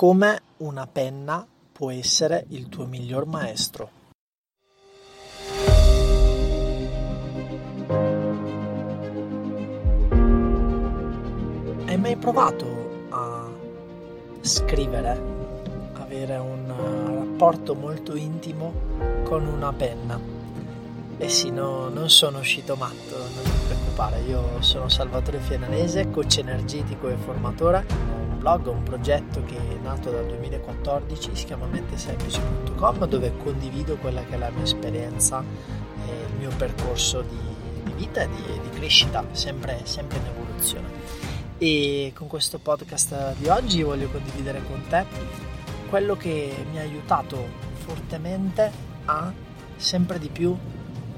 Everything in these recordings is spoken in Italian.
come una penna può essere il tuo miglior maestro. Hai mai provato a scrivere, avere un rapporto molto intimo con una penna? Eh sì, no, non sono uscito matto, non ti preoccupare, io sono Salvatore Fiananese, coach energetico e formatore blog, un progetto che è nato dal 2014, si chiama mentesemplice.com dove condivido quella che è la mia esperienza e il mio percorso di, di vita e di, di, crescita, sempre, sempre in evoluzione. E con questo podcast di oggi voglio condividere con te quello che mi ha aiutato fortemente a sempre di più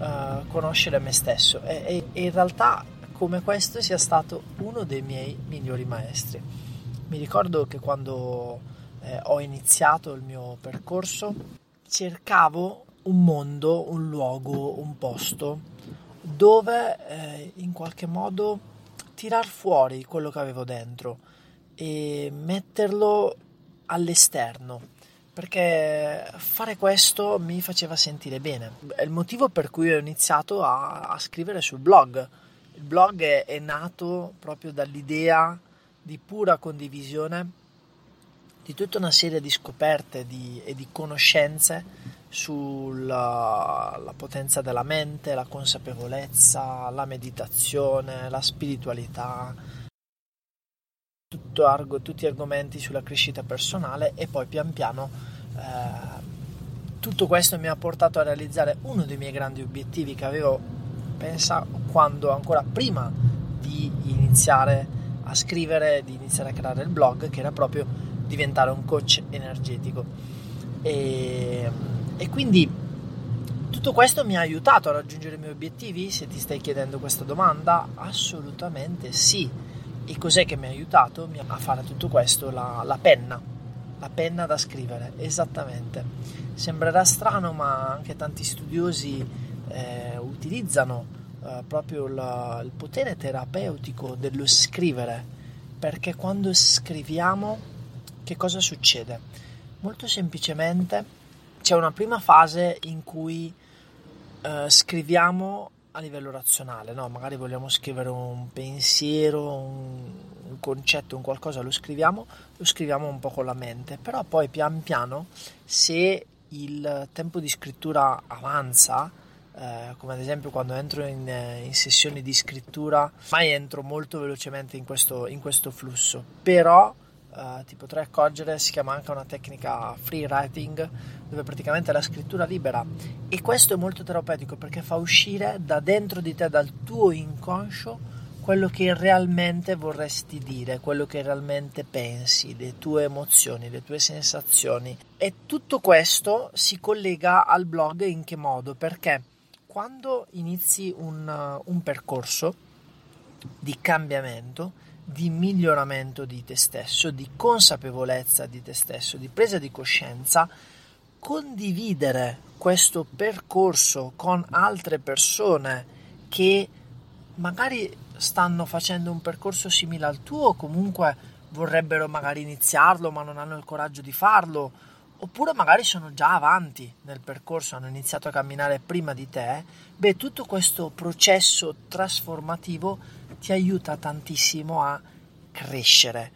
uh, conoscere me stesso e, e, e in realtà come questo sia stato uno dei miei migliori maestri. Mi ricordo che quando eh, ho iniziato il mio percorso cercavo un mondo, un luogo, un posto dove eh, in qualche modo tirar fuori quello che avevo dentro e metterlo all'esterno perché fare questo mi faceva sentire bene. È il motivo per cui ho iniziato a, a scrivere sul blog. Il blog è, è nato proprio dall'idea di pura condivisione di tutta una serie di scoperte di, e di conoscenze sulla potenza della mente, la consapevolezza, la meditazione, la spiritualità, tutto, tutti argomenti sulla crescita personale e poi pian piano eh, tutto questo mi ha portato a realizzare uno dei miei grandi obiettivi che avevo, pensa, quando ancora prima di iniziare a scrivere, di iniziare a creare il blog, che era proprio diventare un coach energetico. E, e quindi tutto questo mi ha aiutato a raggiungere i miei obiettivi? Se ti stai chiedendo questa domanda, assolutamente sì. E cos'è che mi ha aiutato a fare tutto questo? La, la penna, la penna da scrivere, esattamente. Sembrerà strano, ma anche tanti studiosi eh, utilizzano eh, proprio la, il potere terapeutico dello scrivere, perché quando scriviamo che cosa succede? Molto semplicemente c'è una prima fase in cui eh, scriviamo a livello razionale, no? magari vogliamo scrivere un pensiero, un, un, concetto, un qualcosa, lo scriviamo, lo scriviamo un po' con la mente, però poi pian piano se il tempo di scrittura avanza, eh, come ad esempio quando entro in, in, sessioni di scrittura, mai entro molto velocemente in questo, in questo flusso, però eh, ti potrai accorgere si chiama anche una tecnica free writing dove praticamente la scrittura libera e questo è molto terapeutico perché fa uscire da dentro di te, dal tuo inconscio, quello che realmente vorresti dire, quello che realmente pensi, le tue emozioni, le tue sensazioni. E tutto questo si collega al blog in che modo? Perché quando inizi un, un percorso di cambiamento, di miglioramento di te stesso, di consapevolezza di te stesso, di presa di coscienza, condividere questo percorso con altre persone che magari stanno facendo un percorso simile al tuo o comunque vorrebbero magari iniziarlo ma non hanno il coraggio di farlo oppure magari sono già avanti nel percorso, hanno iniziato a camminare prima di te, beh, tutto questo processo trasformativo ti aiuta tantissimo a crescere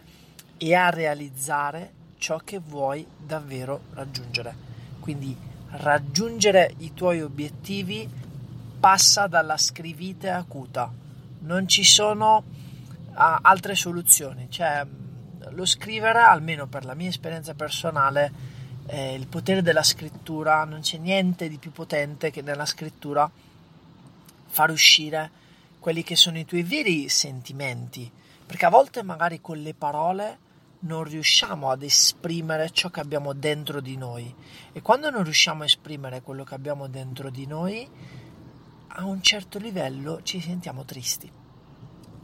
e a realizzare ciò che vuoi davvero raggiungere. Quindi raggiungere i tuoi obiettivi passa dalla scrivite acuta, non ci sono uh, altre soluzioni, cioè lo scrivere, almeno per la mia esperienza personale, eh, il potere della scrittura, non c'è niente di più potente che nella scrittura far uscire quelli che sono i tuoi veri sentimenti, perché a volte magari con le parole non riusciamo ad esprimere ciò che abbiamo dentro di noi. E quando non riusciamo a esprimere quello che abbiamo dentro di noi, a un certo livello ci sentiamo tristi,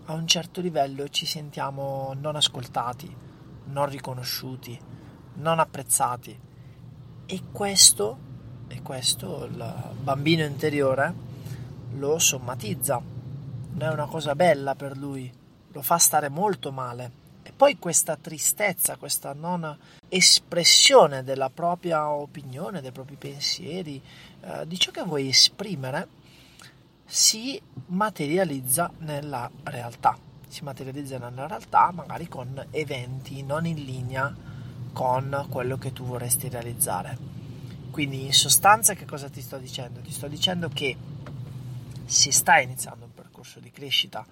a un certo livello ci sentiamo non ascoltati, non riconosciuti, non apprezzati. E questo, e questo il bambino interiore lo sommatizza, non è una cosa bella per lui, lo fa stare molto male e poi questa tristezza, questa non espressione della propria opinione, dei propri pensieri, eh, di ciò che vuoi esprimere, si materializza nella realtà. Si materializza nella realtà magari con eventi non in linea con quello che tu vorresti realizzare. Quindi in sostanza che cosa ti sto dicendo? Ti sto dicendo che se stai iniziando percorso di crescita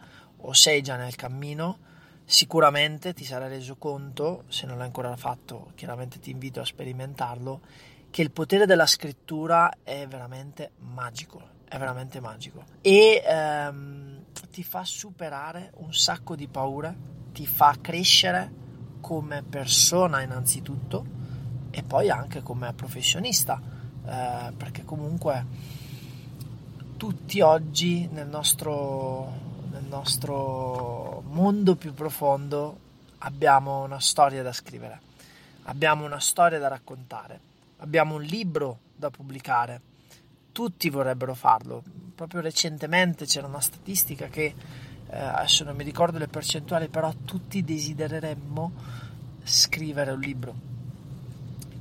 o sei già nel cammino, sicuramente ti sarai reso conto, se non l'hai ancora fatto, chiaramente ti invito a sperimentarlo, che il potere della scrittura è veramente magico, è veramente magico. E ehm, ti fa superare un sacco di paure, ti fa crescere come persona innanzitutto e poi anche come professionista, eh, perché comunque tutti oggi nel nostro nel nostro mondo più profondo abbiamo una storia da scrivere, abbiamo una storia da raccontare, abbiamo un libro da pubblicare. Tutti vorrebbero farlo. Proprio recentemente c'era una statistica che eh, adesso non mi ricordo le percentuali, però tutti desidereremmo scrivere un libro,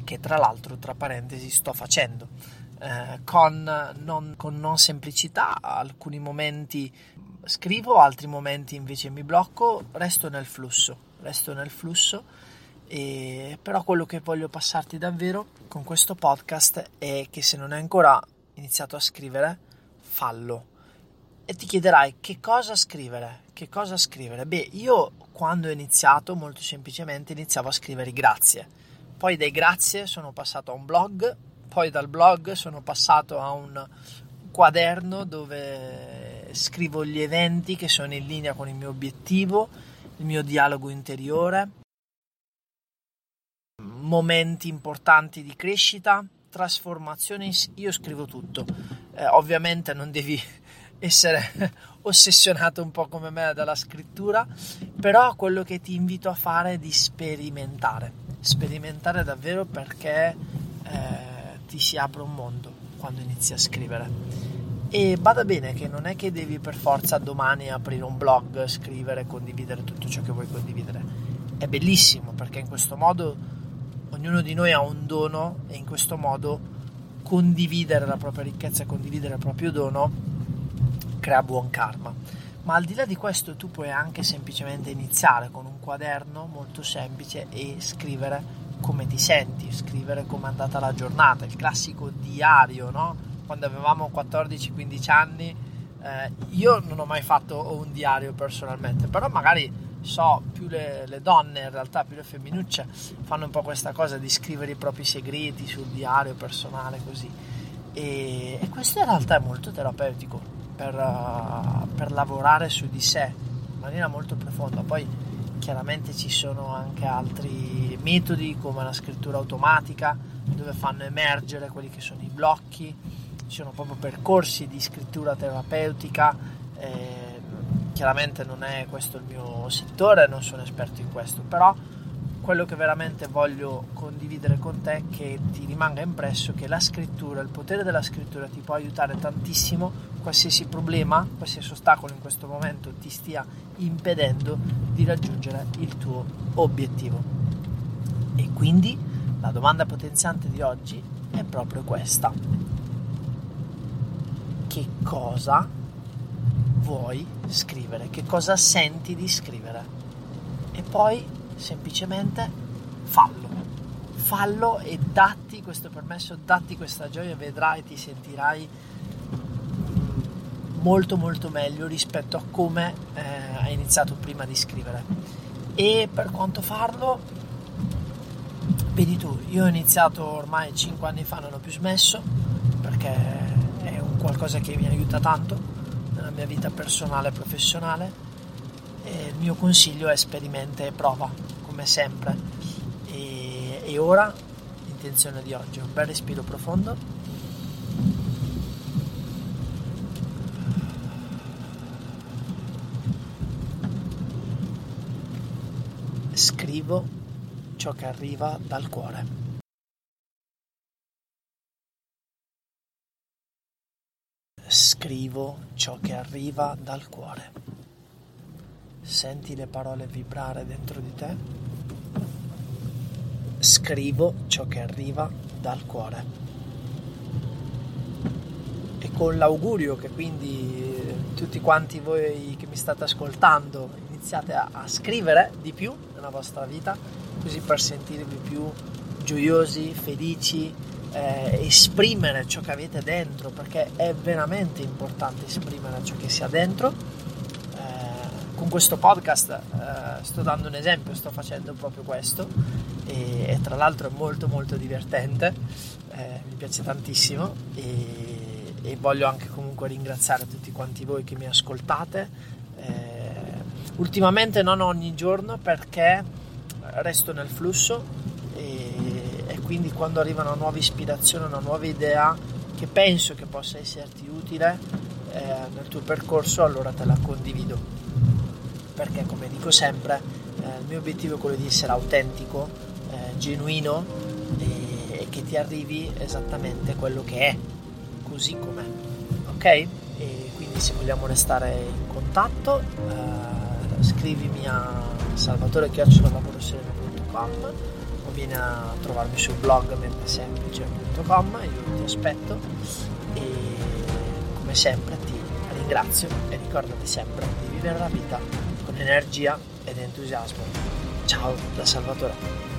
che tra l'altro, tra parentesi, sto facendo. Eh, con, non, con non semplicità, alcuni momenti scrivo, altri momenti invece mi blocco, resto nel flusso, resto nel flusso, e, però quello che voglio passarti davvero con questo podcast è che se non hai ancora iniziato a scrivere, fallo. E ti chiederai che cosa scrivere? Che cosa scrivere? Beh, io quando ho iniziato, molto semplicemente, iniziavo a scrivere grazie. Poi dai grazie sono passato a un blog, poi dal blog sono passato a un quaderno dove scrivo gli eventi che sono in linea con il mio obiettivo, il mio dialogo interiore, momenti importanti di crescita, trasformazioni, io scrivo tutto. Eh, ovviamente non devi essere ossessionato un po' come me dalla scrittura, però quello che ti invito a fare è di sperimentare, sperimentare davvero perché eh, ti si apre un mondo quando inizi a scrivere. E bada bene che non è che devi per forza domani aprire un blog, scrivere, condividere tutto ciò che vuoi condividere. È bellissimo perché in questo modo ognuno di noi ha un dono e in questo modo condividere la propria ricchezza, condividere il proprio dono crea buon karma. Ma al di là di questo tu puoi anche semplicemente iniziare con un quaderno molto semplice e scrivere come ti senti, scrivere come è andata la giornata, il classico diario, no? quando avevamo 14-15 anni, eh, io non ho mai fatto un diario personalmente, però magari so più le, le, donne, in realtà più le femminucce, fanno un po' questa cosa di scrivere i propri segreti sul diario personale così. E, e questo in realtà è molto terapeutico per, uh, per lavorare su di sé in maniera molto profonda. Poi chiaramente ci sono anche altri metodi come la scrittura automatica dove fanno emergere quelli che sono i blocchi. Ci sono proprio percorsi di scrittura terapeutica, eh, chiaramente non è questo il mio settore, non sono esperto in questo, però quello che veramente voglio condividere con te è che ti rimanga impresso che la scrittura, il potere della scrittura ti può aiutare tantissimo, qualsiasi problema, qualsiasi ostacolo in questo momento ti stia impedendo di raggiungere il tuo obiettivo. E quindi la domanda potenziante di oggi è proprio questa che cosa vuoi scrivere, che cosa senti di scrivere e poi semplicemente fallo. Fallo e datti questo permesso, datti questa gioia, vedrai, ti sentirai molto molto meglio rispetto a come eh, hai iniziato prima di scrivere. E per quanto farlo, vedi tu, io ho iniziato ormai 5 anni fa, non ho più smesso perché qualcosa che mi aiuta tanto nella mia vita personale e professionale. E il mio consiglio è sperimenta e prova come sempre. E, e ora l'intenzione di oggi un bel respiro profondo scrivo ciò che arriva dal cuore scrivo ciò che arriva dal cuore. senti le parole vibrare dentro di te, scrivo ciò che arriva dal cuore. E con l'augurio che quindi tutti quanti voi che mi state ascoltando iniziate a, a scrivere di più nella vostra vita, così per sentirvi più gioiosi, felici, eh, esprimere ciò che avete dentro, perché è veramente importante esprimere ciò che si ha dentro. Eh, con questo podcast eh, sto dando un esempio, sto facendo proprio questo e, e tra l'altro è molto molto divertente, eh, mi piace tantissimo e, e, voglio anche comunque ringraziare tutti quanti voi che mi ascoltate. Ultimamente non ogni giorno perché resto nel flusso quindi quando arriva una nuova ispirazione, una nuova idea che penso che possa esserti utile eh, nel tuo percorso, allora te la condivido. Perché come dico sempre, eh, il mio obiettivo è quello di essere autentico, eh, genuino e, e, che ti arrivi esattamente quello che è, così com'è. Ok? E quindi se vogliamo restare in contatto, eh, scrivimi a salvatore.com vieni a trovarmi sul blog mentesemplice.com, io ti aspetto e come sempre ti ringrazio e ricordati sempre di vivere la vita con energia ed entusiasmo. Ciao da Salvatore.